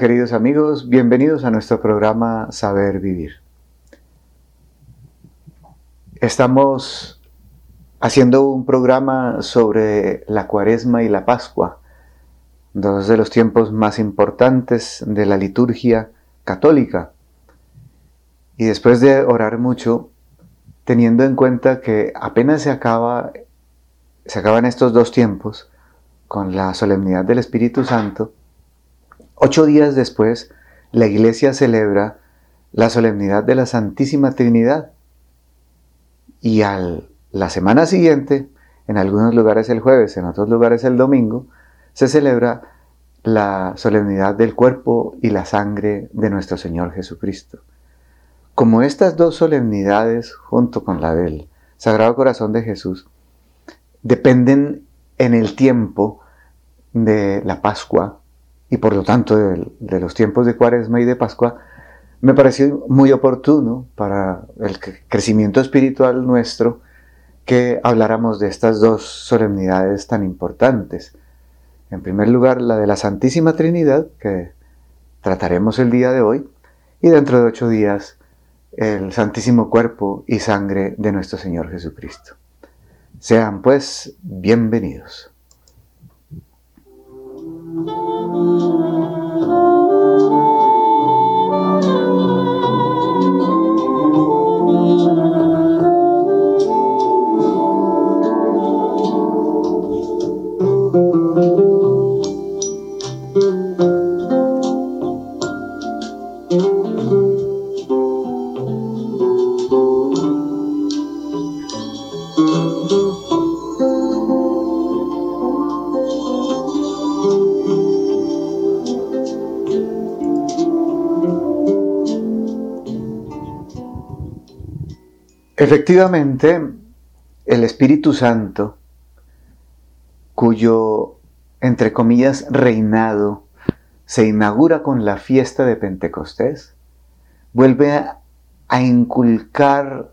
Queridos amigos, bienvenidos a nuestro programa Saber Vivir. Estamos haciendo un programa sobre la cuaresma y la pascua, dos de los tiempos más importantes de la liturgia católica. Y después de orar mucho, teniendo en cuenta que apenas se acaba se acaban estos dos tiempos con la solemnidad del Espíritu Santo, ocho días después la iglesia celebra la solemnidad de la Santísima Trinidad. Y a la semana siguiente, en algunos lugares el jueves, en otros lugares el domingo, se celebra la solemnidad del cuerpo y la sangre de nuestro Señor Jesucristo. Como estas dos solemnidades, junto con la del Sagrado Corazón de Jesús, dependen en el tiempo de la Pascua y por lo tanto de, los tiempos de Cuaresma y de Pascua, me pareció muy oportuno para el crecimiento espiritual nuestro que habláramos de estas dos solemnidades tan importantes. En primer lugar, la de la Santísima Trinidad, que trataremos el día de hoy, y dentro de ocho días, el Santísimo Cuerpo y Sangre de nuestro Señor Jesucristo. Sean pues bienvenidos. Música Efectivamente, el Espíritu Santo, cuyo, entre comillas, reinado se inaugura con la fiesta de Pentecostés, vuelve a, inculcar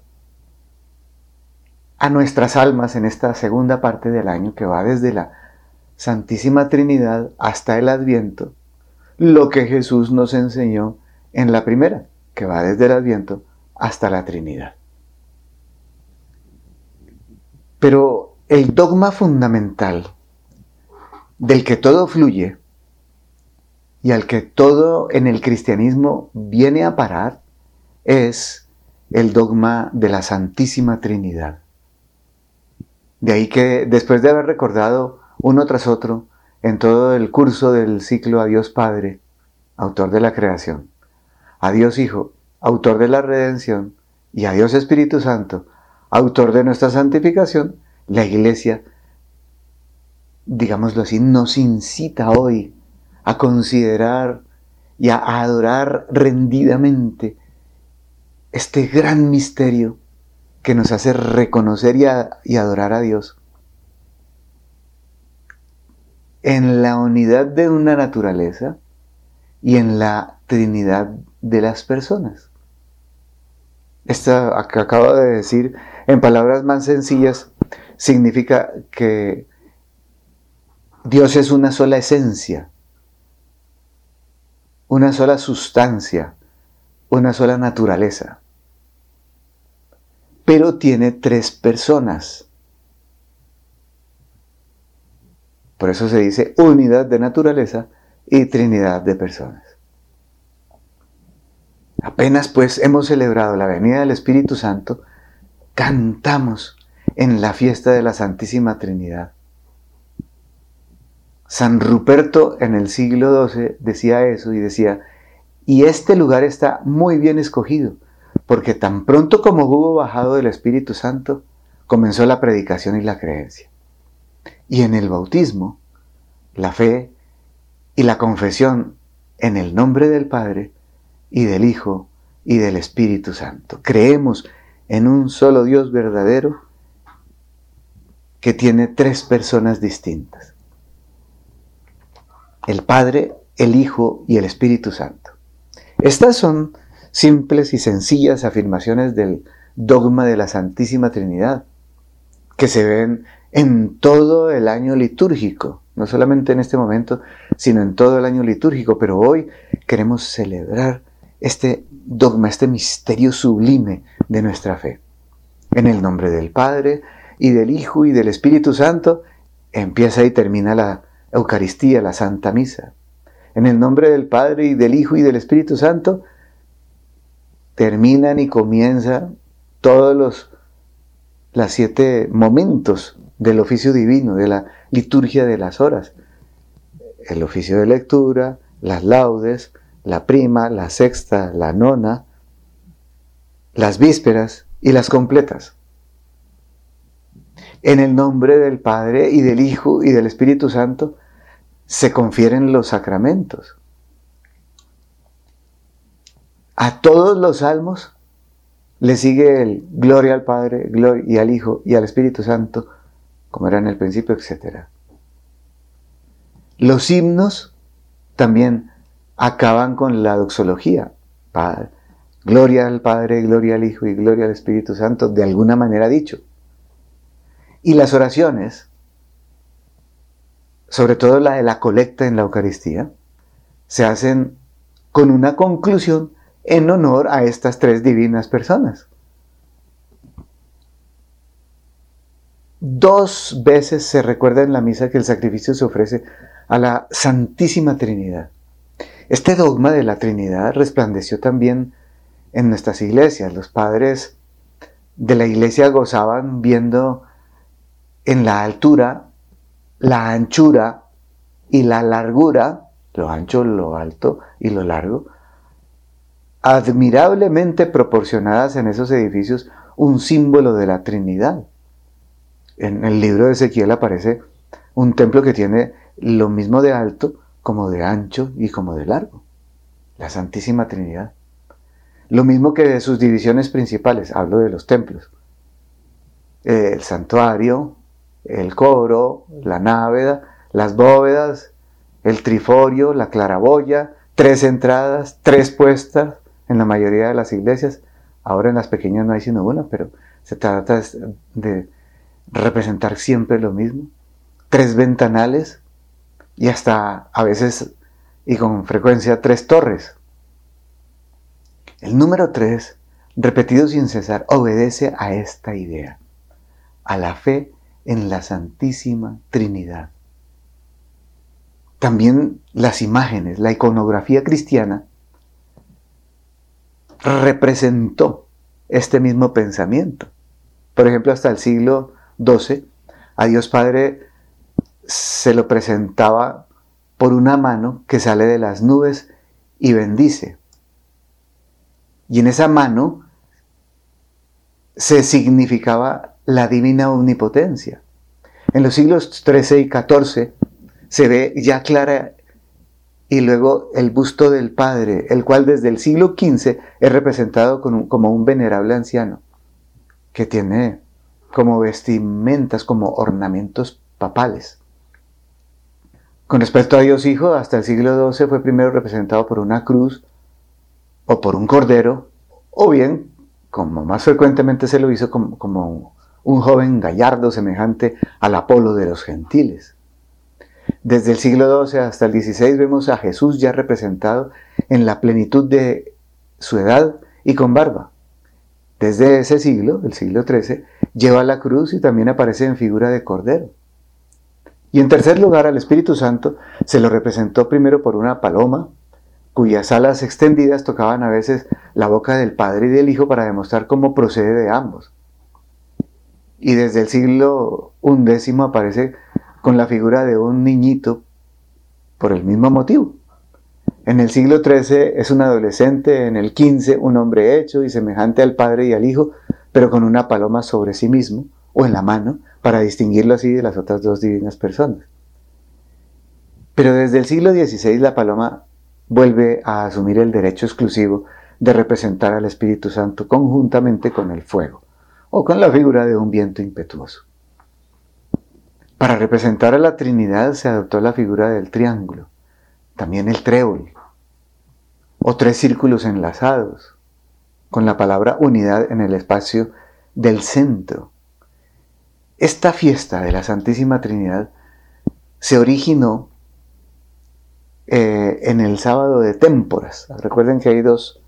a nuestras almas en esta segunda parte del año que va desde la Santísima Trinidad hasta el Adviento, lo que Jesús nos enseñó en la primera, que va desde el Adviento hasta la Trinidad. Pero el dogma fundamental del que todo fluye y al que todo en el cristianismo viene a parar es el dogma de la Santísima Trinidad. De ahí que después de haber recordado uno tras otro en todo el curso del ciclo a Dios Padre, autor de la creación, a Dios Hijo, autor de la redención, y a Dios Espíritu Santo, autor de nuestra santificación, la iglesia, digámoslo así, nos incita hoy a considerar y a adorar rendidamente este gran misterio que nos hace reconocer y, adorar a Dios en la unidad de una naturaleza y en la trinidad de las personas. Esta acabo de decir en palabras más sencillas significa que Dios es una sola esencia, una sola sustancia, una sola naturaleza, pero tiene tres personas. Por eso se dice unidad de naturaleza y trinidad de personas. Apenas pues hemos celebrado la venida del Espíritu Santo, cantamos en la fiesta de la Santísima Trinidad. San Ruperto en el siglo XII decía eso y decía, y este lugar está muy bien escogido, porque tan pronto como hubo bajado del Espíritu Santo, comenzó la predicación y la creencia. Y en el bautismo, la fe y la confesión en el nombre del Padre y del Hijo y del Espíritu Santo. Creemos en un solo Dios verdadero que tiene tres personas distintas. El Padre, el Hijo y el Espíritu Santo. Estas son simples y sencillas afirmaciones del dogma de la Santísima Trinidad, que se ven en todo el año litúrgico no solamente en este momento, sino en todo el año litúrgico, pero hoy queremos celebrar este dogma, este misterio sublime de nuestra fe. En el nombre del Padre y del Hijo y del Espíritu Santo, empieza y termina la Eucaristía, la Santa Misa. En el nombre del Padre y del Hijo y del Espíritu Santo, terminan y comienza todos los las siete momentos del oficio divino, de la liturgia de las horas. El oficio de lectura, las laudes, la prima, la sexta, la nona, las vísperas y las completas. En el nombre del Padre y del Hijo y del Espíritu Santo se confieren los sacramentos. A todos los salmos le sigue el gloria al Padre, gloria y al Hijo y al Espíritu Santo, como era en el principio, etc. Los himnos también acaban con la doxología. Gloria al Padre, gloria al Hijo y gloria al Espíritu Santo, de alguna manera dicho. Y las oraciones, sobre todo la de la colecta en la Eucaristía, se hacen con una conclusión en honor a estas tres divinas personas. Dos veces se recuerda en la misa que el sacrificio se ofrece a la Santísima Trinidad. Este dogma de la Trinidad resplandeció también en nuestras iglesias. Los padres de la iglesia gozaban viendo en la altura, la anchura y la largura, lo ancho, lo alto y lo largo, admirablemente proporcionadas en esos edificios un símbolo de la Trinidad. En el libro de Ezequiel aparece un templo que tiene lo mismo de alto como de ancho y como de largo. La Santísima Trinidad. Lo mismo que de sus divisiones principales, hablo de los templos. El santuario, el coro, la náveda, las bóvedas, el triforio, la claraboya, tres entradas, tres puestas, en la mayoría de las iglesias. Ahora en las pequeñas no hay sino una, pero se trata de representar siempre lo mismo. Tres ventanales y hasta a veces y con frecuencia tres torres. El número tres, repetido sin cesar, obedece a esta idea, a la fe en la Santísima Trinidad. También las imágenes, la iconografía cristiana, representó este mismo pensamiento. Por ejemplo, hasta el siglo XII, a Dios Padre se lo presentaba por una mano que sale de las nubes y bendice. Y en esa mano se significaba la divina omnipotencia. En los siglos XIII y XIV se ve ya clara y luego el busto del Padre, el cual desde el siglo XV es representado como un venerable anciano, que tiene como vestimentas, como ornamentos papales. Con respecto a Dios Hijo, hasta el siglo XII fue primero representado por una cruz o por un cordero, o bien, como más frecuentemente se lo hizo, como, como un joven gallardo semejante al Apolo de los gentiles. Desde el siglo XII hasta el XVI vemos a Jesús ya representado en la plenitud de su edad y con barba. Desde ese siglo, el siglo XIII, lleva la cruz y también aparece en figura de cordero. Y en tercer lugar, al Espíritu Santo se lo representó primero por una paloma, cuyas alas extendidas tocaban a veces la boca del Padre y del Hijo para demostrar cómo procede de ambos. Y desde el siglo XI aparece con la figura de un niñito por el mismo motivo. En el siglo XIII es un adolescente, en el XV un hombre hecho y semejante al padre y al hijo, pero con una paloma sobre sí mismo o en la mano, para distinguirlo así de las otras dos divinas personas. Pero desde el siglo XVI la paloma vuelve a asumir el derecho exclusivo de representar al Espíritu Santo conjuntamente con el fuego o con la figura de un viento impetuoso. Para representar a la Trinidad se adoptó la figura del triángulo, también el trébol, o tres círculos enlazados, con la palabra unidad en el espacio del centro. Esta fiesta de la Santísima Trinidad se originó eh, en el sábado de témporas. Recuerden que hay dos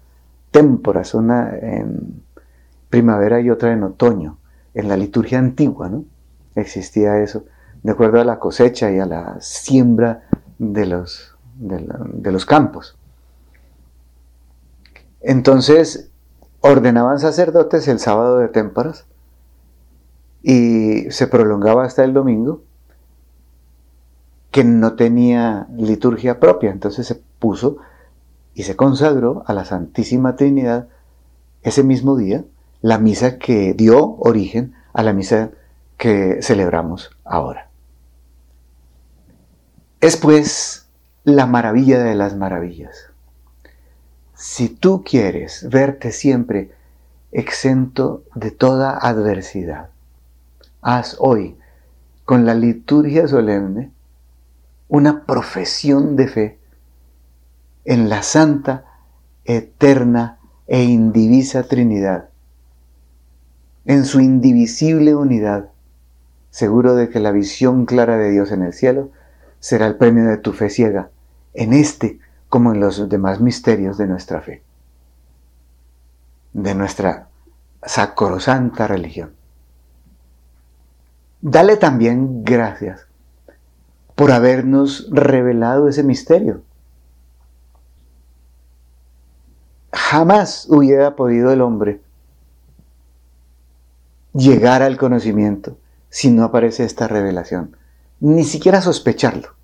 témporas, una en primavera y otra en otoño. En la liturgia antigua, ¿no? Existía eso, de acuerdo a la cosecha y a la siembra de los, de los campos. Entonces, ordenaban sacerdotes el sábado de témporas y se prolongaba hasta el domingo, que no tenía liturgia propia. Entonces se puso y se consagró a la Santísima Trinidad ese mismo día la misa que dio origen a la misa que celebramos ahora. Es pues la maravilla de las maravillas. Si tú quieres verte siempre exento de toda adversidad, haz hoy, con la liturgia solemne, una profesión de fe en la santa, eterna e indivisa Trinidad, en su indivisible unidad, seguro de que la visión clara de Dios en el cielo será el premio de tu fe ciega, en este como en los demás misterios de nuestra fe, de nuestra sacrosanta religión. Dale también gracias por habernos revelado ese misterio. Jamás hubiera podido el hombre llegar al conocimiento si no aparece esta revelación. Ni siquiera sospecharlo.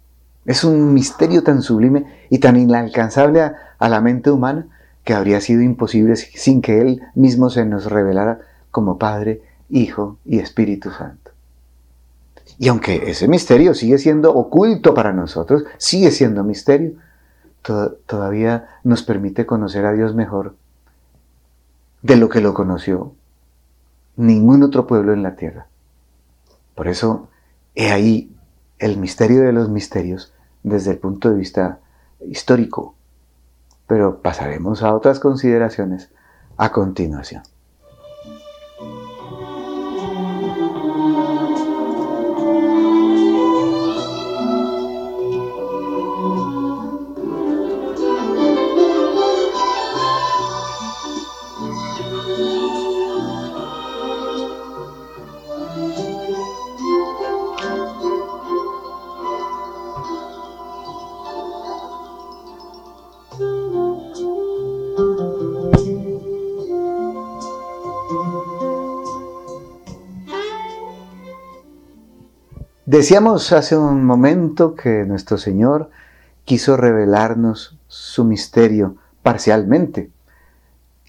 Es un misterio tan sublime y tan inalcanzable a, la mente humana que habría sido imposible sin que Él mismo se nos revelara como Padre, Hijo y Espíritu Santo. Y aunque ese misterio sigue siendo oculto para nosotros, sigue siendo misterio, todavía nos permite conocer a Dios mejor de lo que lo conoció ningún otro pueblo en la tierra. Por eso, he ahí el misterio de los misterios desde el punto de vista histórico. Pero pasaremos a otras consideraciones a continuación. Decíamos hace un momento que nuestro Señor quiso revelarnos su misterio parcialmente,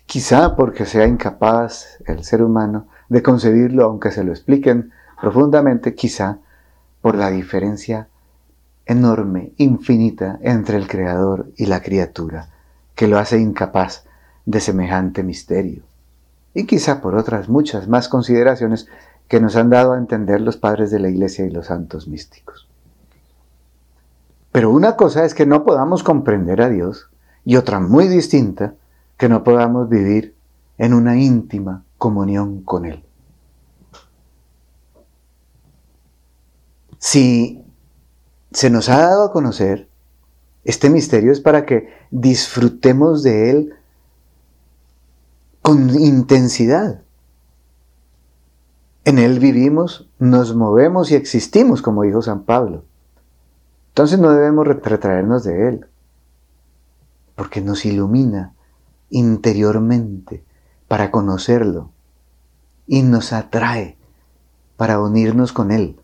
quizá porque sea incapaz el ser humano de concebirlo aunque se lo expliquen profundamente, quizá por la diferencia enorme, infinita entre el Creador y la criatura, que lo hace incapaz de semejante misterio. Y quizá por otras muchas más consideraciones que nos han dado a entender los padres de la iglesia y los santos místicos. Pero una cosa es que no podamos comprender a Dios y otra muy distinta, que no podamos vivir en una íntima comunión con Él. Si se nos ha dado a conocer este misterio es para que disfrutemos de Él con intensidad, en Él vivimos, nos movemos y existimos, como dijo San Pablo. Entonces no debemos retraernos de Él, porque nos ilumina interiormente para conocerlo y nos atrae para unirnos con Él.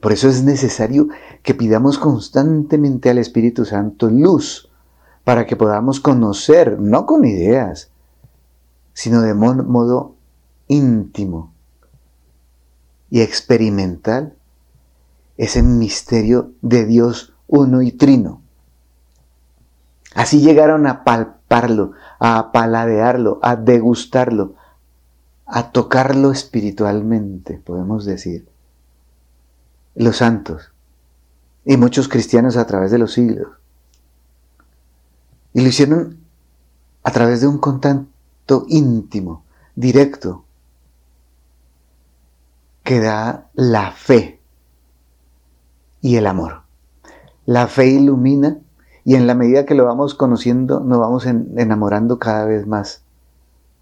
Por eso es necesario que pidamos constantemente al Espíritu Santo luz para que podamos conocer, no con ideas, sino de modo íntimo y experimental ese misterio de Dios uno y trino. Así llegaron a palparlo, a paladearlo, a degustarlo, a tocarlo espiritualmente, podemos decir. Los santos y muchos cristianos a través de los siglos. Y lo hicieron a través de un contacto íntimo, directo, que da la fe y el amor. La fe ilumina y en la medida que lo vamos conociendo nos vamos enamorando cada vez más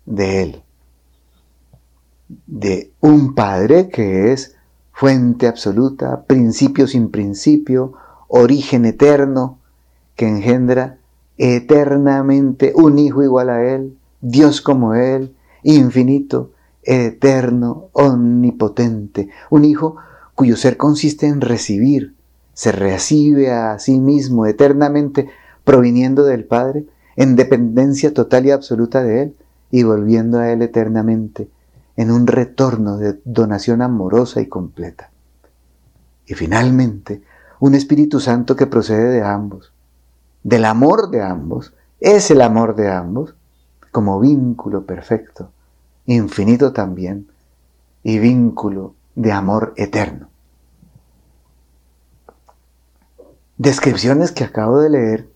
de Él. De un Padre que es fuente absoluta, principio sin principio, origen eterno, que engendra eternamente un Hijo igual a Él, Dios como Él, infinito, eterno, omnipotente, un Hijo cuyo ser consiste en recibir, se recibe a sí mismo eternamente, proviniendo del Padre, en dependencia total y absoluta de Él, y volviendo a Él eternamente, en un retorno de donación amorosa y completa. Y finalmente, un Espíritu Santo que procede de ambos, del amor de ambos, es el amor de ambos, como vínculo perfecto, infinito también, y vínculo de amor eterno. Descripciones que acabo de leer,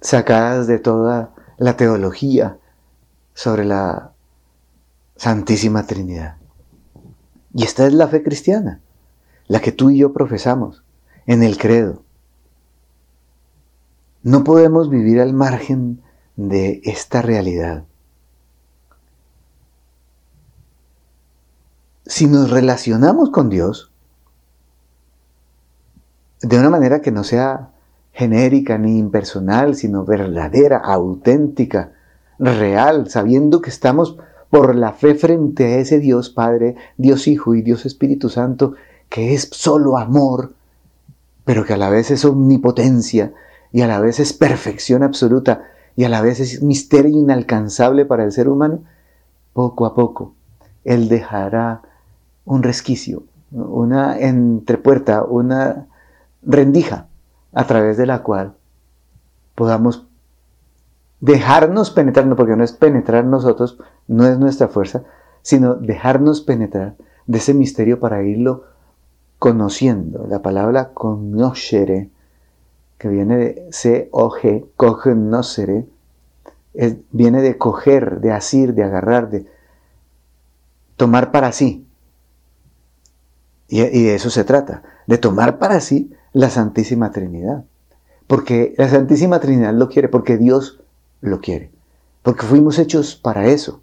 sacadas de toda la teología sobre la Santísima Trinidad. Y esta es la fe cristiana, la que tú y yo profesamos en el credo. No podemos vivir al margen de esta realidad. Si nos relacionamos con Dios de una manera que no sea genérica ni impersonal, sino verdadera, auténtica, real, sabiendo que estamos por la fe frente a ese Dios Padre, Dios Hijo y Dios Espíritu Santo, que es solo amor, pero que a la vez es omnipotencia y a la vez es perfección absoluta y a la vez es misterio inalcanzable para el ser humano, poco a poco Él dejará un resquicio, una entrepuerta, una rendija a través de la cual podamos dejarnos penetrar, porque no es penetrar nosotros, no es nuestra fuerza, sino dejarnos penetrar de ese misterio para irlo conociendo. La palabra conoscere, que viene de C-O-G, cognoscere, viene de coger, de asir, de agarrar, de tomar para sí. Y, de eso se trata, de tomar para sí la Santísima Trinidad. Porque la Santísima Trinidad lo quiere, porque Dios lo quiere. Porque fuimos hechos para eso.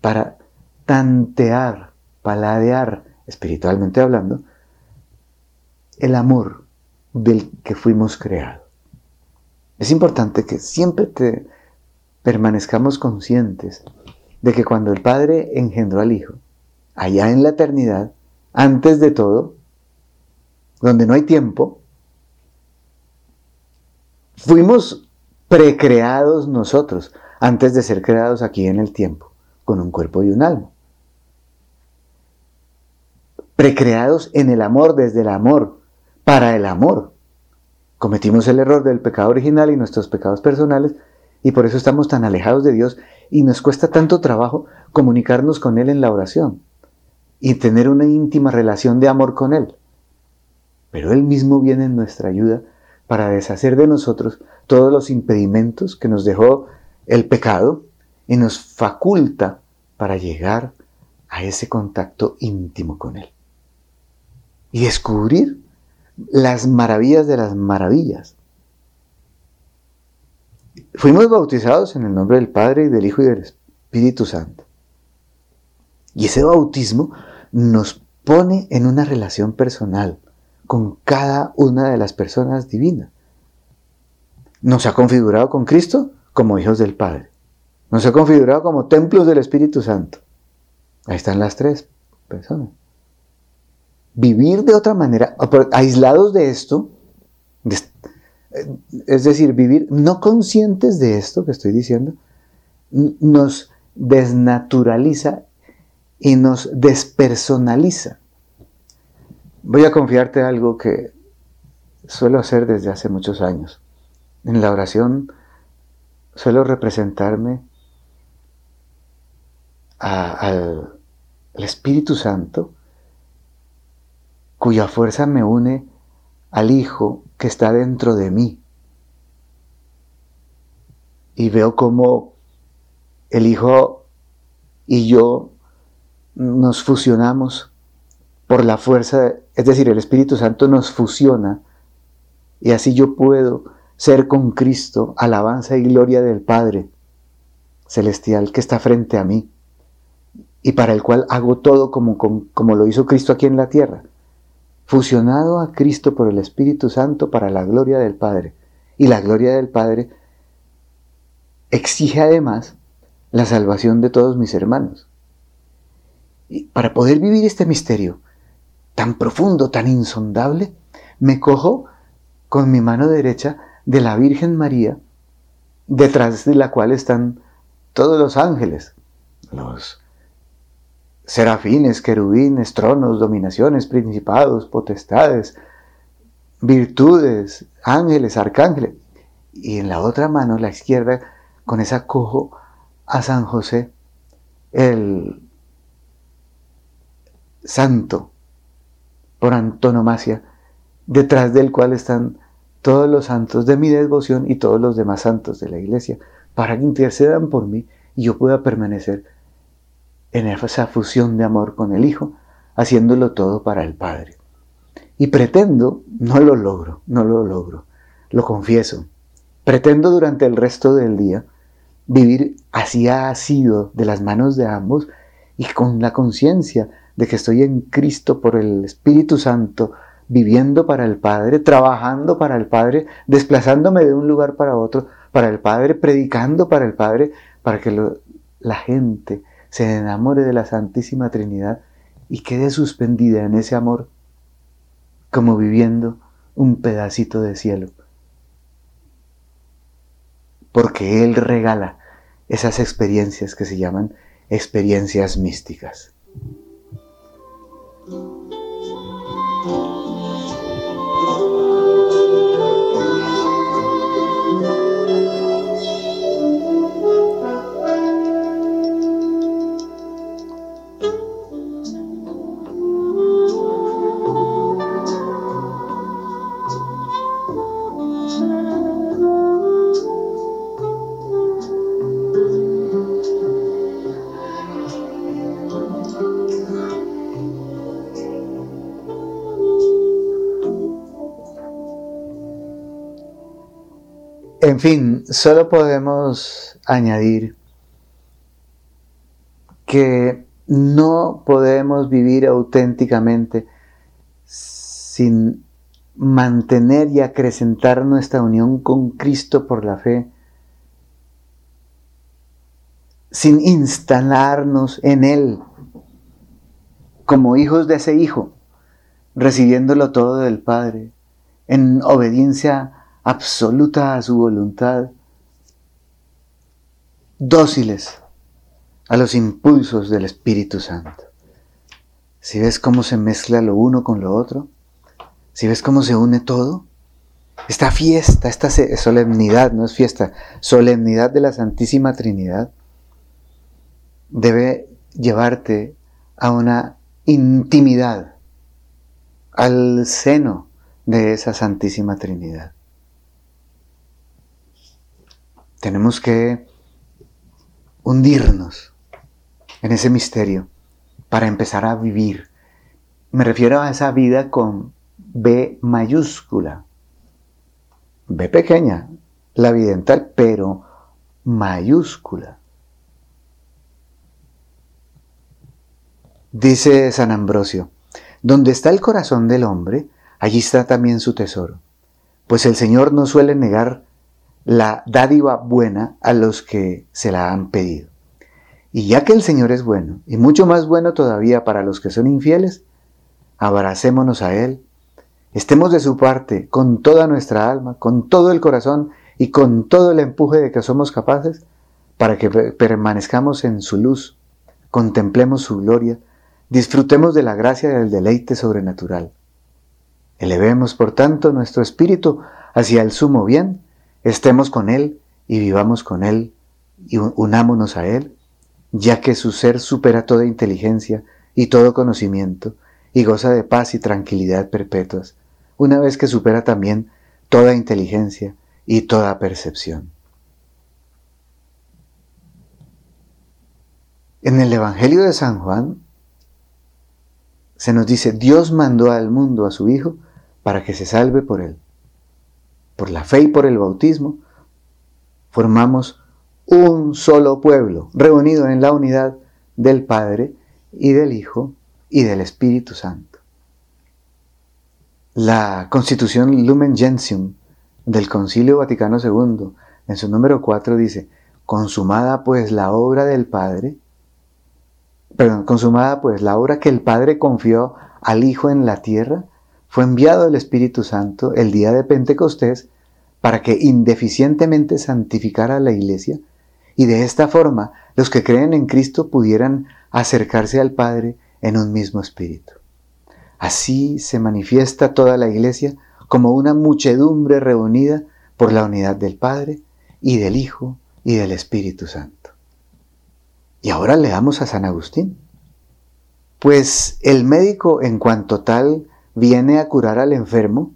Para tantear, paladear, espiritualmente hablando, el amor del que fuimos creados. Es importante que siempre te permanezcamos conscientes de que cuando el Padre engendró al Hijo, allá en la eternidad, antes de todo, donde no hay tiempo, fuimos precreados nosotros antes de ser creados aquí en el tiempo, con un cuerpo y un alma. Precreados en el amor, desde el amor, para el amor. Cometimos el error del pecado original y nuestros pecados personales y por eso estamos tan alejados de Dios y nos cuesta tanto trabajo comunicarnos con Él en la oración y tener una íntima relación de amor con Él pero Él mismo viene en nuestra ayuda para deshacer de nosotros todos los impedimentos que nos dejó el pecado y nos faculta para llegar a ese contacto íntimo con Él. Y descubrir las maravillas de las maravillas. Fuimos bautizados en el nombre del Padre y del Hijo y del Espíritu Santo. Y ese bautismo nos pone en una relación personal con cada una de las personas divinas. Nos ha configurado con Cristo como hijos del Padre. Nos ha configurado como templos del Espíritu Santo. Ahí están las tres personas. Vivir de otra manera, aislados de esto, es decir, vivir no conscientes de esto que estoy diciendo, nos desnaturaliza y nos despersonaliza. Voy a confiarte algo que suelo hacer desde hace muchos años. En la oración suelo representarme al, Espíritu Santo, cuya fuerza me une al Hijo que está dentro de mí. Y veo cómo el Hijo y yo nos fusionamos por la fuerza, es decir, el Espíritu Santo nos fusiona y así yo puedo ser con Cristo, alabanza y gloria del Padre celestial que está frente a mí y para el cual hago todo como, como, lo hizo Cristo aquí en la tierra, fusionado a Cristo por el Espíritu Santo para la gloria del Padre. Y la gloria del Padre exige además la salvación de todos mis hermanos. Para poder vivir este misterio tan profundo, tan insondable, me cojo con mi mano derecha de la Virgen María, detrás de la cual están todos los ángeles, los serafines, querubines, tronos, dominaciones, principados, potestades, virtudes, ángeles, arcángeles. Y en la otra mano, la izquierda, con esa cojo a San José, el santo por antonomasia, detrás del cual están todos los santos de mi devoción y todos los demás santos de la iglesia, para que intercedan por mí y yo pueda permanecer en esa fusión de amor con el Hijo, haciéndolo todo para el Padre. Y pretendo, no lo logro, no lo logro, lo confieso, pretendo durante el resto del día vivir así ha sido de las manos de ambos y con la conciencia de que estoy en Cristo por el Espíritu Santo, viviendo para el Padre, trabajando para el Padre, desplazándome de un lugar para otro, para el Padre, predicando para el Padre, para que la gente se enamore de la Santísima Trinidad y quede suspendida en ese amor como viviendo un pedacito de cielo. Porque Él regala esas experiencias que se llaman experiencias místicas. Thank you. En fin, solo podemos añadir que no podemos vivir auténticamente sin mantener y acrecentar nuestra unión con Cristo por la fe, sin instalarnos en Él como hijos de ese Hijo, recibiéndolo todo del Padre, en obediencia absoluta a su voluntad, dóciles a los impulsos del Espíritu Santo. Si ves cómo se mezcla lo uno con lo otro, si ves cómo se une todo, esta fiesta, esta solemnidad, no es fiesta, solemnidad de la Santísima Trinidad, debe llevarte a una intimidad, al seno de esa Santísima Trinidad. Tenemos que hundirnos en ese misterio para empezar a vivir. Me refiero a esa vida con B mayúscula. B pequeña, la vidental, pero mayúscula. Dice San Ambrosio, donde está el corazón del hombre, allí está también su tesoro, pues el Señor no suele negar la dádiva buena a los que se la han pedido. Y ya que el Señor es bueno, y mucho más bueno todavía para los que son infieles, abracémonos a Él, estemos de su parte con toda nuestra alma, con todo el corazón y con todo el empuje de que somos capaces, para que permanezcamos en su luz, contemplemos su gloria, disfrutemos de la gracia del deleite sobrenatural. Elevemos, por tanto, nuestro espíritu hacia el sumo bien, estemos con Él y vivamos con Él y unámonos a Él, ya que su ser supera toda inteligencia y todo conocimiento y goza de paz y tranquilidad perpetuas, una vez que supera también toda inteligencia y toda percepción. En el Evangelio de San Juan se nos dice, Dios mandó al mundo a su Hijo para que se salve por él. Por la fe y por el bautismo, formamos un solo pueblo, reunido en la unidad del Padre y del Hijo y del Espíritu Santo. La Constitución Lumen Gentium del Concilio Vaticano II, en su número 4, dice, consumada pues la obra del Padre, perdón, consumada pues la obra que el Padre confió al Hijo en la tierra, fue enviado el Espíritu Santo el día de Pentecostés para que indeficientemente santificara a la iglesia y de esta forma los que creen en Cristo pudieran acercarse al Padre en un mismo espíritu. Así se manifiesta toda la iglesia como una muchedumbre reunida por la unidad del Padre y del Hijo y del Espíritu Santo. Y ahora leamos a San Agustín. Pues el médico en cuanto tal viene a curar al enfermo,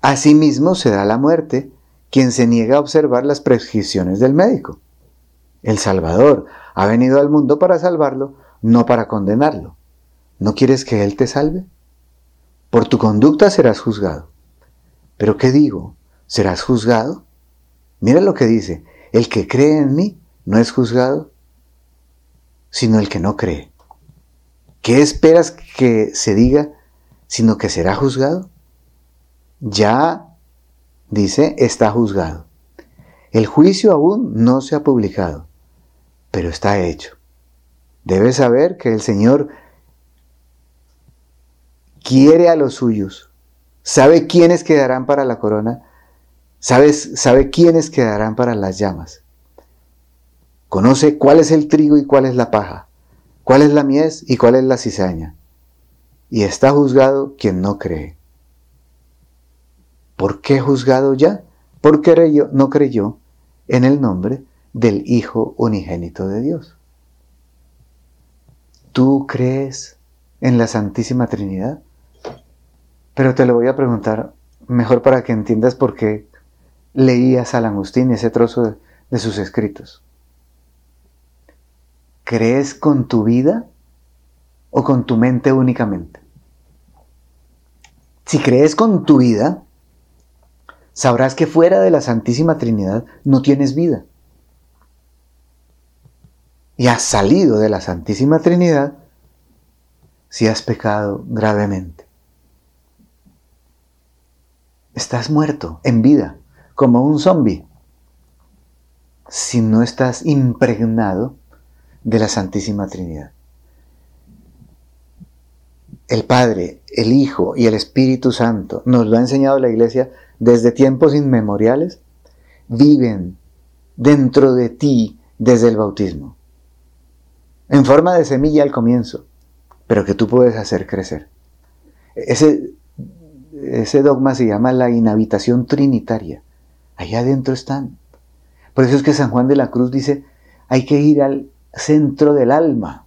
asimismo se da la muerte quien se niega a observar las prescripciones del médico. El Salvador ha venido al mundo para salvarlo, no para condenarlo. ¿No quieres que Él te salve? Por tu conducta serás juzgado. ¿Pero qué digo? ¿Serás juzgado? Mira lo que dice, el que cree en mí no es juzgado, sino el que no cree. ¿Qué esperas que se diga, sino que será juzgado? Ya, dice, está juzgado. El juicio aún no se ha publicado, pero está hecho. Debes saber que el Señor quiere a los suyos, sabe quiénes quedarán para la corona, sabe quiénes quedarán para las llamas. Conoce cuál es el trigo y cuál es la paja, cuál es la mies y cuál es la cizaña. Y está juzgado quien no cree. ¿Por qué juzgado ya? Porque no creyó en el nombre del Hijo unigénito de Dios. ¿Tú crees en la Santísima Trinidad? Pero te lo voy a preguntar mejor para que entiendas por qué leía San Agustín ese trozo de, sus escritos. ¿Crees con tu vida o con tu mente únicamente? Si crees con tu vida, sabrás que fuera de la Santísima Trinidad no tienes vida. Y has salido de la Santísima Trinidad si has pecado gravemente estás muerto en vida, como un zombi, si no estás impregnado de la Santísima Trinidad. El Padre, el Hijo y el Espíritu Santo, nos lo ha enseñado la Iglesia desde tiempos inmemoriales, viven dentro de ti desde el bautismo, en forma de semilla al comienzo, pero que tú puedes hacer crecer. Ese ese dogma se llama la inhabitación trinitaria. Allá adentro están. Por eso es que San Juan de la Cruz dice, hay que ir al centro del alma,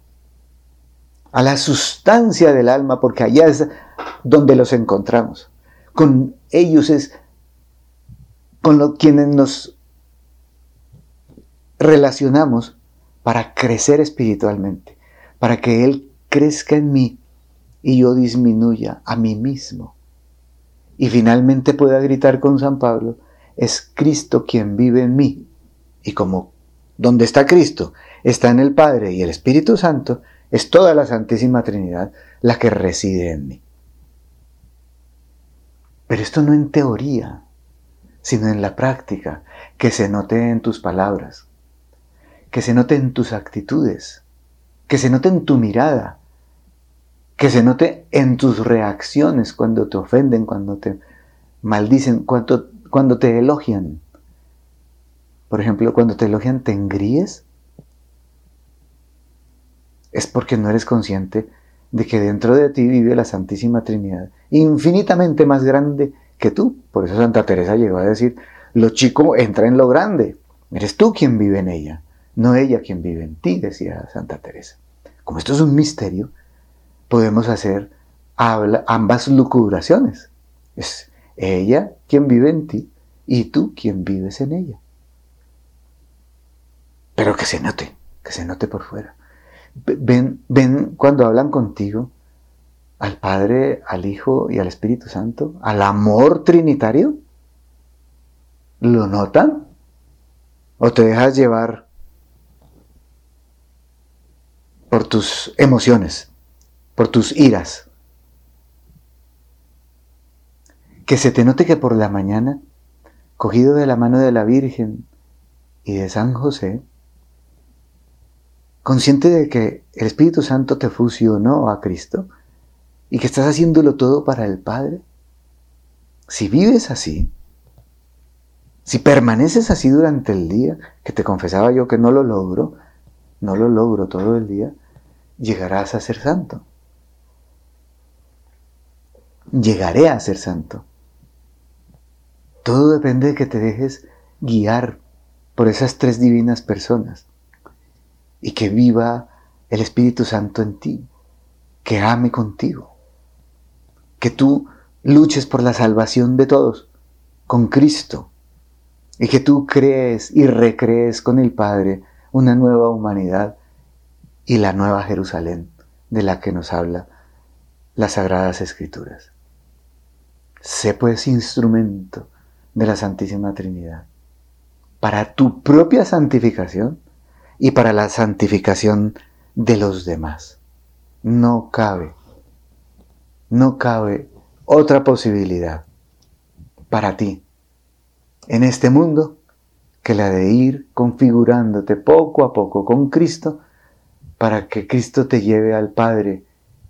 a la sustancia del alma, porque allá es donde los encontramos. Con ellos es con quienes nos relacionamos para crecer espiritualmente, para que Él crezca en mí y yo disminuya a mí mismo y finalmente pueda gritar con San Pablo, es Cristo quien vive en mí. Y como donde está Cristo está en el Padre y el Espíritu Santo, es toda la Santísima Trinidad la que reside en mí. Pero esto no en teoría, sino en la práctica, que se note en tus palabras, que se note en tus actitudes, que se note en tu mirada, que se note en tus reacciones cuando te ofenden, cuando te maldicen, cuando, cuando te elogian. Por ejemplo, cuando te elogian, ¿te engríes? Es porque no eres consciente de que dentro de ti vive la Santísima Trinidad, infinitamente más grande que tú. Por eso Santa Teresa llegó a decir, lo chico entra en lo grande. Eres tú quien vive en ella, no ella quien vive en ti, decía Santa Teresa. Como esto es un misterio, podemos hacer ambas lucubraciones. Es ella quien vive en ti y tú quien vives en ella. Pero que se note, que se note por fuera. Ven, ven cuando hablan contigo al Padre, al Hijo y al Espíritu Santo, al amor trinitario. ¿Lo notan? ¿O te dejas llevar por tus emociones, por tus iras? Que se te note que por la mañana, cogido de la mano de la Virgen y de San José, consciente de que el Espíritu Santo te fusionó a Cristo y que estás haciéndolo todo para el Padre, si vives así, si permaneces así durante el día, que te confesaba yo que no lo logro, no lo logro todo el día, llegarás a ser santo. Llegaré a ser santo. Todo depende de que te dejes guiar por esas tres divinas personas y que viva el Espíritu Santo en ti, que ame contigo, que tú luches por la salvación de todos con Cristo y que tú crees y recrees con el Padre una nueva humanidad y la nueva Jerusalén de la que nos habla las Sagradas Escrituras. Sé pues instrumento de la Santísima Trinidad, para tu propia santificación y para la santificación de los demás. No cabe, no cabe otra posibilidad para ti en este mundo que la de ir configurándote poco a poco con Cristo para que Cristo te lleve al Padre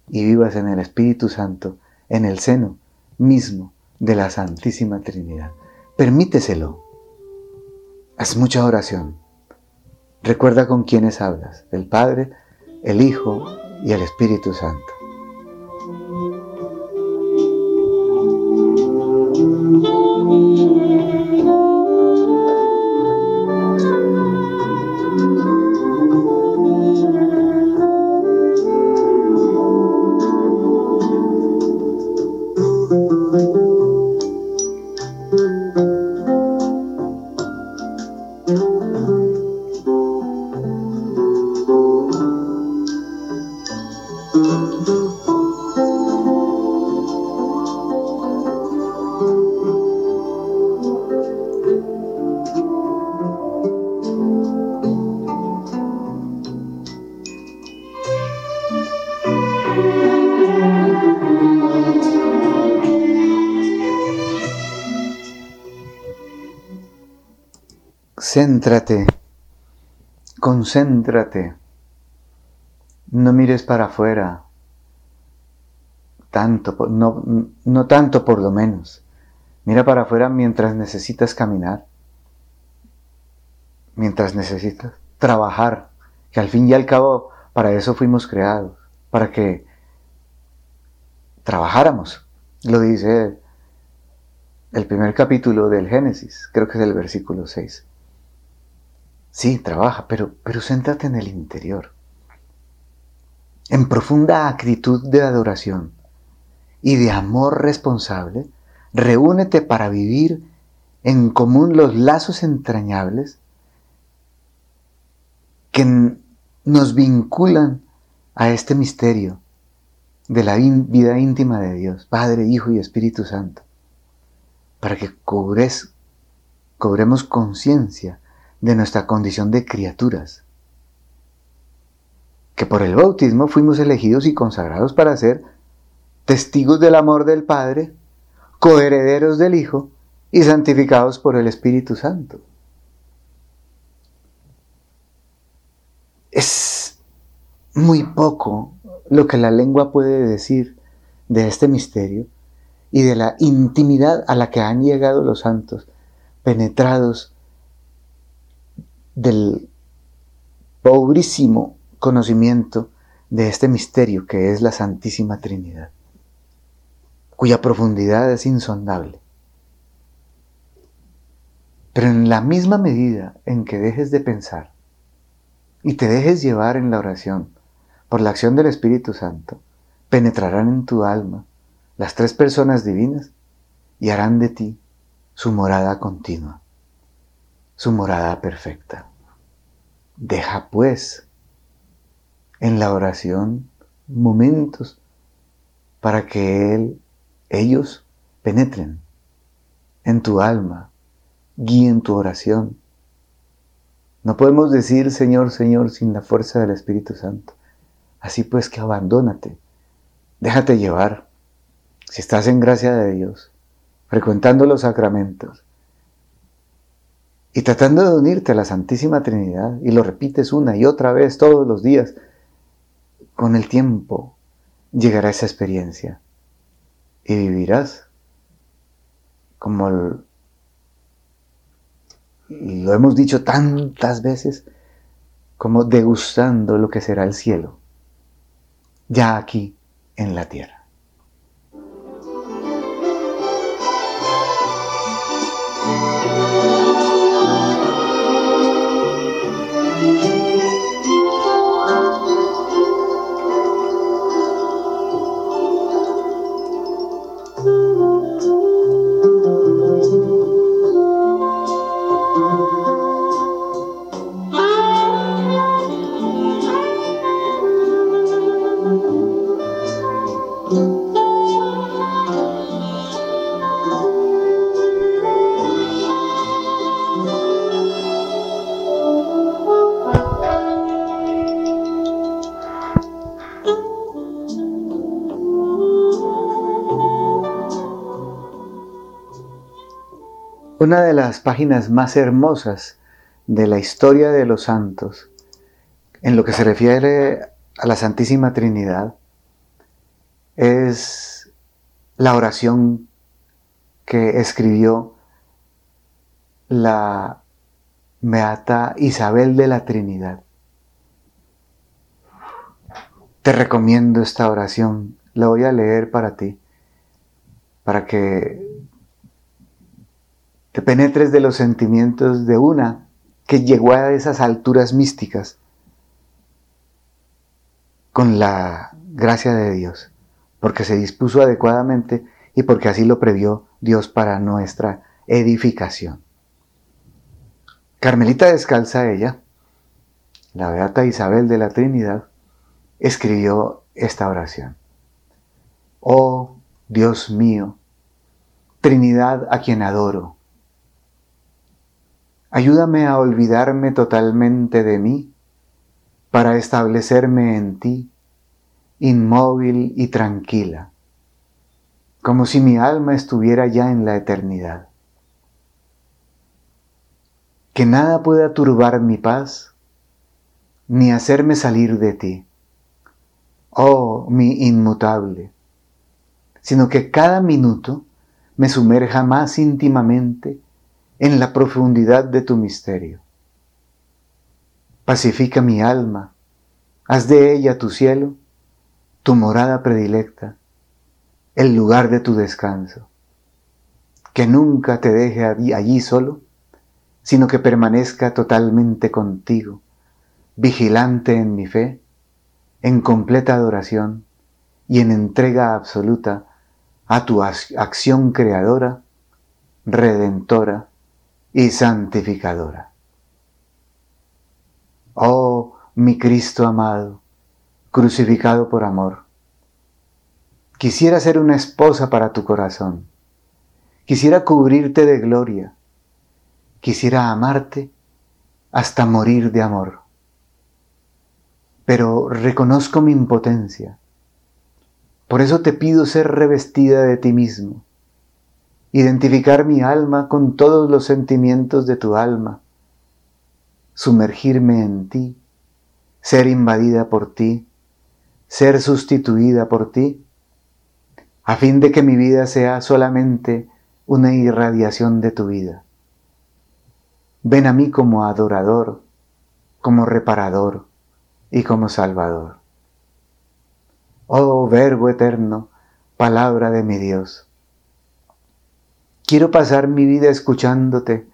y vivas en el Espíritu Santo, en el seno mismo de la Santísima Trinidad. Permíteselo. Haz mucha oración. Recuerda con quiénes hablas, el Padre, el Hijo y el Espíritu Santo. Céntrate, concéntrate, no mires para afuera, tanto, no, no tanto por lo menos. Mira para afuera mientras necesitas caminar, mientras necesitas trabajar, que al fin y al cabo para eso fuimos creados, para que trabajáramos. Lo dice el primer capítulo del Génesis, creo que es el versículo 6. Sí, trabaja, pero, pero céntrate en el interior. En profunda actitud de adoración y de amor responsable, reúnete para vivir en común los lazos entrañables que nos vinculan a este misterio de la vida íntima de Dios, Padre, Hijo y Espíritu Santo, para que cobremos conciencia de nuestra condición de criaturas, que por el bautismo fuimos elegidos y consagrados para ser testigos del amor del Padre, coherederos del Hijo y santificados por el Espíritu Santo. Es muy poco lo que la lengua puede decir de este misterio y de la intimidad a la que han llegado los santos, penetrados del pobrísimo conocimiento de este misterio que es la Santísima Trinidad, cuya profundidad es insondable. Pero en la misma medida en que dejes de pensar y te dejes llevar en la oración por la acción del Espíritu Santo, penetrarán en tu alma las tres personas divinas y harán de ti su morada continua su morada perfecta. Deja pues en la oración momentos para que él, ellos penetren en tu alma, guíen tu oración. No podemos decir Señor, Señor sin la fuerza del Espíritu Santo. Así pues que abandónate, déjate llevar. Si estás en gracia de Dios, frecuentando los sacramentos y tratando de unirte a la Santísima Trinidad, y lo repites una y otra vez todos los días, con el tiempo llegará esa experiencia y vivirás como lo hemos dicho tantas veces, como degustando lo que será el cielo, ya aquí en la tierra. Una de las páginas más hermosas de la historia de los santos, en lo que se refiere a la Santísima Trinidad, es la oración que escribió la Beata Isabel de la Trinidad. Te recomiendo esta oración, la voy a leer para ti, para que te penetres de los sentimientos de una que llegó a esas alturas místicas con la gracia de Dios, porque se dispuso adecuadamente y porque así lo previó Dios para nuestra edificación. Carmelita descalza ella, la beata Isabel de la Trinidad, escribió esta oración. Oh Dios mío, Trinidad a quien adoro, Ayúdame a olvidarme totalmente de mí para establecerme en ti, inmóvil y tranquila, como si mi alma estuviera ya en la eternidad. Que nada pueda turbar mi paz, ni hacerme salir de ti, oh mi inmutable, sino que cada minuto me sumerja más íntimamente en la profundidad de tu misterio. Pacifica mi alma, haz de ella tu cielo, tu morada predilecta, el lugar de tu descanso. Que nunca te deje allí solo, sino que permanezca totalmente contigo, vigilante en mi fe, en completa adoración y en entrega absoluta a tu acción creadora, redentora y santificadora. Oh, mi Cristo amado, crucificado por amor, quisiera ser una esposa para tu corazón, quisiera cubrirte de gloria, quisiera amarte hasta morir de amor. Pero reconozco mi impotencia, por eso te pido ser revestida de ti mismo identificar mi alma con todos los sentimientos de tu alma, sumergirme en ti, ser invadida por ti, ser sustituida por ti, a fin de que mi vida sea solamente una irradiación de tu vida. Ven a mí como adorador, como reparador y como salvador. Oh Verbo eterno, palabra de mi Dios Quiero pasar mi vida escuchándote.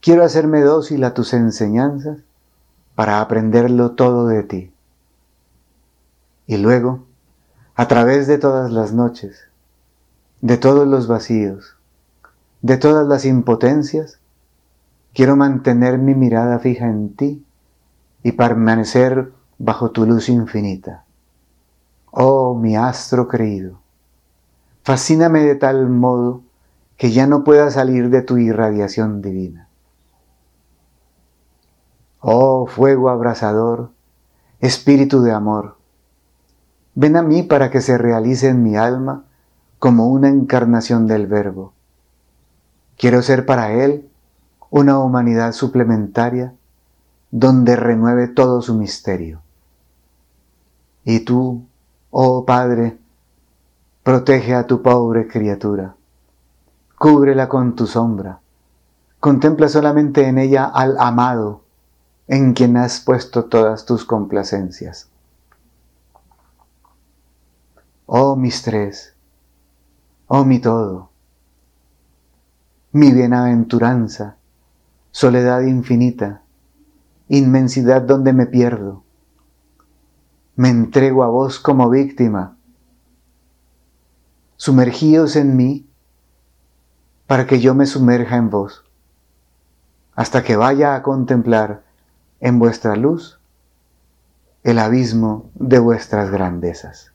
Quiero hacerme dócil a tus enseñanzas para aprenderlo todo de ti. Y luego, a través de todas las noches, de todos los vacíos, de todas las impotencias, quiero mantener mi mirada fija en ti y permanecer bajo tu luz infinita. Oh, mi astro creído, fascíname de tal modo que ya no pueda salir de tu irradiación divina. Oh, fuego abrasador, espíritu de amor, ven a mí para que se realice en mi alma como una encarnación del Verbo. Quiero ser para Él una humanidad suplementaria donde renueve todo su misterio. Y tú, oh Padre, protege a tu pobre criatura, cúbrela con tu sombra, contempla solamente en ella al amado, en quien has puesto todas tus complacencias. Oh mis tres, oh mi todo, mi bienaventuranza, soledad infinita, inmensidad donde me pierdo. Me entrego a vos como víctima. Sumergíos en mí para que yo me sumerja en vos, hasta que vaya a contemplar en vuestra luz el abismo de vuestras grandezas.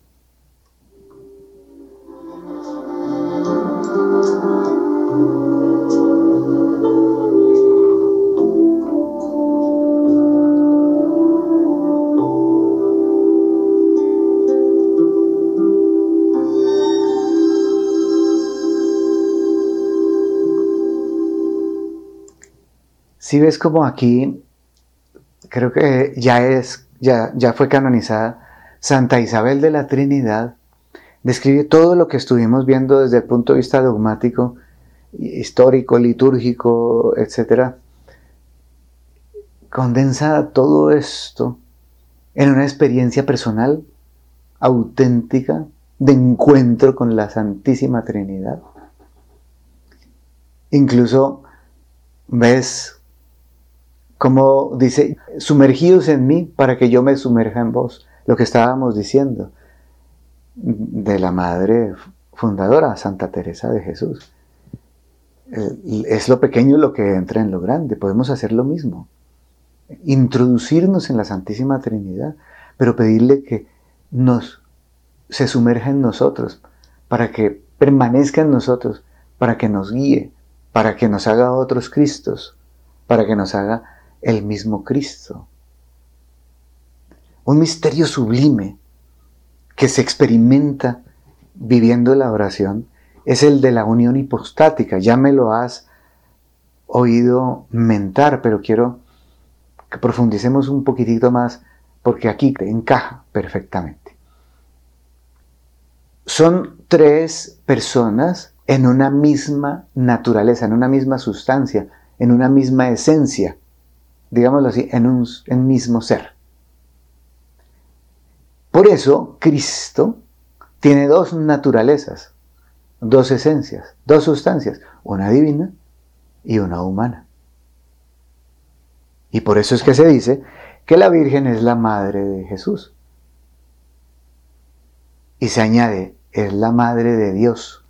Si ves como aquí, creo que ya es, ya, ya fue canonizada Santa Isabel de la Trinidad, describe todo lo que estuvimos viendo desde el punto de vista dogmático, histórico, litúrgico, etc. Condensa todo esto en una experiencia personal, auténtica, de encuentro con la Santísima Trinidad. Incluso ves como dice, sumergidos en mí para que yo me sumerja en vos. Lo que estábamos diciendo de la madre fundadora, Santa Teresa de Jesús. Es lo pequeño lo que entra en lo grande. Podemos hacer lo mismo. Introducirnos en la Santísima Trinidad, pero pedirle que nos se sumerja en nosotros, para que permanezca en nosotros, para que nos guíe, para que nos haga otros Cristos, para que nos haga el mismo Cristo. Un misterio sublime que se experimenta viviendo la oración es el de la unión hipostática. Ya me lo has oído mentar, pero quiero que profundicemos un poquitito más porque aquí te encaja perfectamente. Son tres personas en una misma naturaleza, en una misma sustancia, en una misma esencia digámoslo así, en un mismo ser. Por eso Cristo tiene dos naturalezas, dos esencias, dos sustancias, una divina y una humana. Y por eso es que se dice que la Virgen es la madre de Jesús. Y se añade, es la madre de Dios,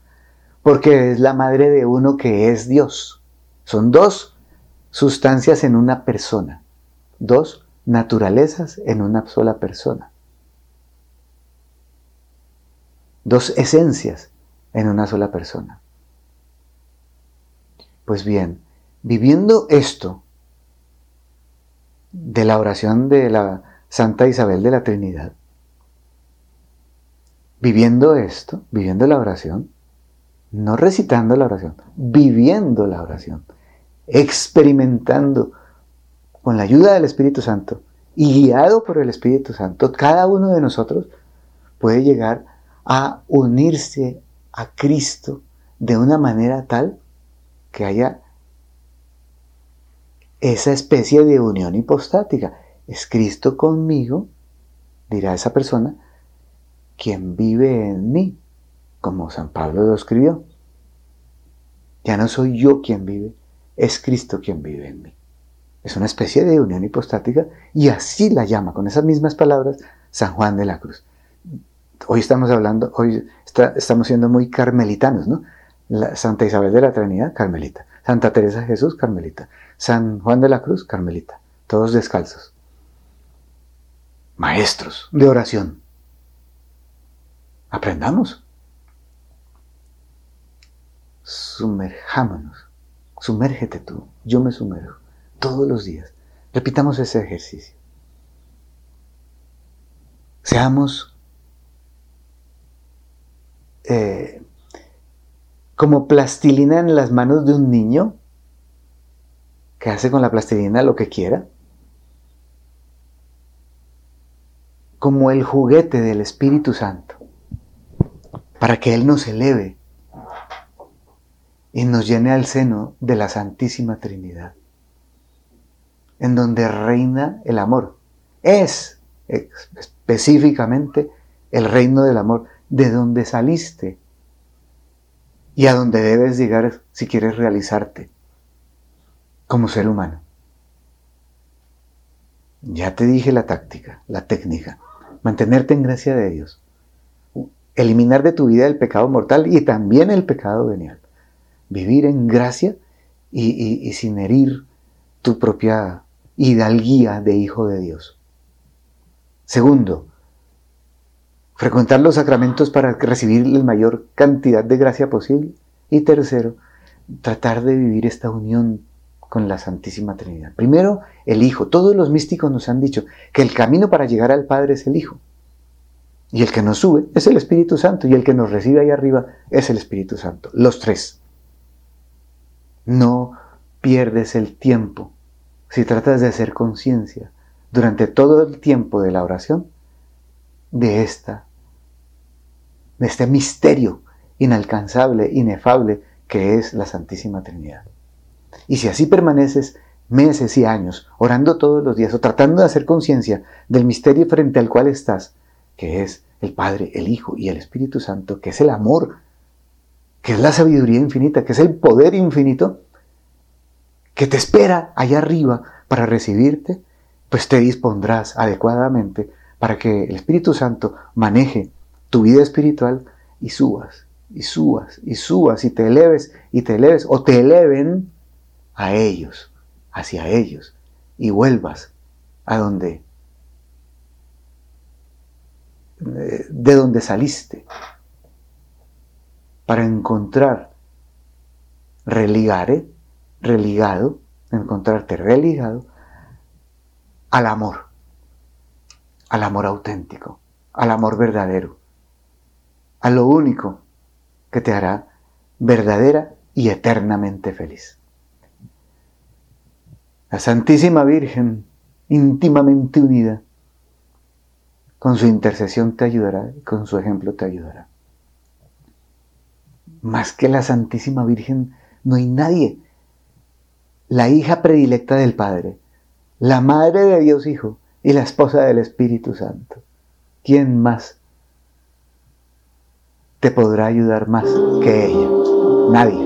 porque es la madre de uno que es Dios. Son dos sustancias en una persona. Dos, naturalezas en una sola persona. Dos esencias en una sola persona. Pues bien, viviendo esto de la oración de la Santa Isabel de la Trinidad, viviendo esto, viviendo la oración, no recitando la oración, viviendo la oración, experimentando con la ayuda del Espíritu Santo y guiado por el Espíritu Santo, cada uno de nosotros puede llegar a unirse a Cristo de una manera tal que haya esa especie de unión hipostática. Es Cristo conmigo, dirá esa persona, quien vive en mí, como San Pablo lo escribió. Ya no soy yo quien vive, es Cristo quien vive en mí. Es una especie de unión hipostática y así la llama, con esas mismas palabras, San Juan de la Cruz. Hoy estamos hablando, hoy estamos siendo muy carmelitanos, ¿no? Santa Isabel de la Trinidad, carmelita. Santa Teresa Jesús, carmelita. San Juan de la Cruz, carmelita. Todos descalzos. maestros de oración. Aprendamos. Sumerjámonos. Sumérgete tú. Yo me sumerjo. Todos los días. Repitamos ese ejercicio. Seamos eh, como plastilina en las manos de un niño que hace con la plastilina lo que quiera. Como el juguete del Espíritu Santo, para que Él nos eleve y nos llene al seno de la Santísima Trinidad, en donde reina el amor. Es específicamente el reino del amor, de donde saliste y a donde debes llegar si quieres realizarte como ser humano. Ya te dije la táctica, la técnica. Mantenerte en gracia de Dios. Eliminar de tu vida el pecado mortal y también el pecado venial. Vivir en gracia y, sin herir tu propia hidalguía de hijo de Dios. Segundo, frecuentar los sacramentos para recibir la mayor cantidad de gracia posible. Y tercero, tratar de vivir esta unión con la Santísima Trinidad. Primero, el Hijo. Todos los místicos nos han dicho que el camino para llegar al Padre es el Hijo. Y el que nos sube es el Espíritu Santo. Y el que nos recibe ahí arriba es el Espíritu Santo. Los tres. No pierdes el tiempo si tratas de hacer conciencia durante todo el tiempo de la oración de esta, de este misterio inalcanzable, inefable que es la Santísima Trinidad. Y si así permaneces meses y años orando todos los días o tratando de hacer conciencia del misterio frente al cual estás, que es el Padre, el Hijo y el Espíritu Santo, que es el amor, que es la sabiduría infinita, que es el poder infinito, que te espera allá arriba para recibirte, pues te dispondrás adecuadamente para que el Espíritu Santo maneje tu vida espiritual y subas, y subas, y subas, y te eleves, y te eleves, o te eleven a ellos, hacia ellos, y vuelvas a donde, de donde saliste, para encontrar religare, religado, encontrarte religado al amor, al amor auténtico, al amor verdadero, a lo único que te hará verdadera y eternamente feliz. La Santísima Virgen, íntimamente unida, con su intercesión te ayudará y con su ejemplo te ayudará. Más que la Santísima Virgen, no hay nadie. La hija predilecta del Padre, la Madre de Dios Hijo y la esposa del Espíritu Santo. ¿Quién más te podrá ayudar más que ella? Nadie.